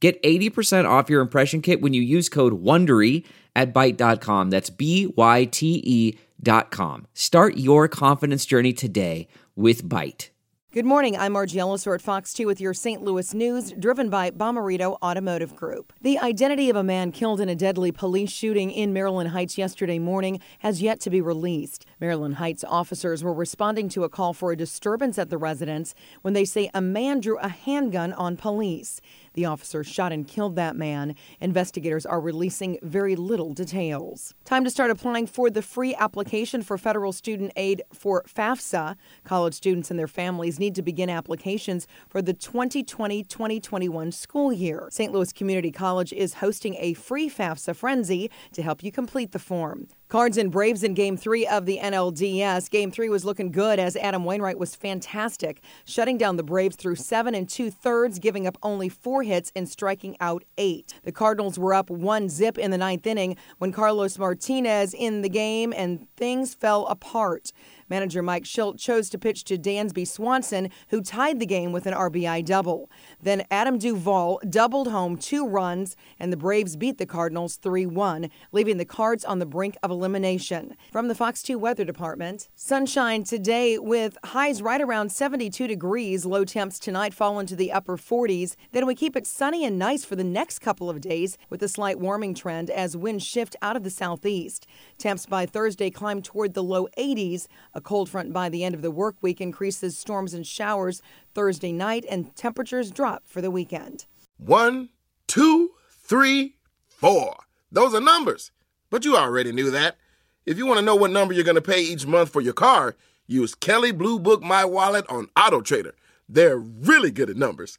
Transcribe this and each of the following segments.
Get 80% off your impression kit when you use code WONDERY at Byte.com. That's B-Y-T-E dot com. Start your confidence journey today with Byte. Good morning. I'm Margie Ellisor at Fox 2 with your St. Louis news, driven by Bomarito Automotive Group. The identity of a man killed in a deadly police shooting in Maryland Heights yesterday morning has yet to be released. Maryland Heights officers were responding to a call for a disturbance at the residence when they say a man drew a handgun on police. The officer shot and killed that man. Investigators are releasing very little details. Time to start applying for the free application for federal student aid for FAFSA. College students and their families need to begin applications for the 2020 2021 school year. St. Louis Community College is hosting a free FAFSA frenzy to help you complete the form. Cards and Braves in game three of the NLDS. Game three was looking good as Adam Wainwright was fantastic, shutting down the Braves through seven and two thirds, giving up only four hits and striking out eight. The Cardinals were up one zip in the ninth inning when Carlos Martinez in the game and things fell apart. Manager Mike Shildt chose to pitch to Dansby Swanson, who tied the game with an RBI double. Then Adam Duvall doubled home two runs, and the Braves beat the Cardinals 3 1, leaving the Cards on the brink of elimination. From the Fox 2 Weather Department, sunshine today with highs right around 72 degrees. Low temps tonight fall into the upper 40s. Then we keep it sunny and nice for the next couple of days with a slight warming trend as winds shift out of the southeast. Temps by Thursday climb toward the low 80s. A cold front by the end of the work week increases storms and showers Thursday night, and temperatures drop for the weekend. One, two, three, four. Those are numbers. But you already knew that. If you want to know what number you're going to pay each month for your car, use Kelley Blue Book My Wallet on Auto Trader. They're really good at numbers.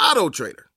Auto Trader.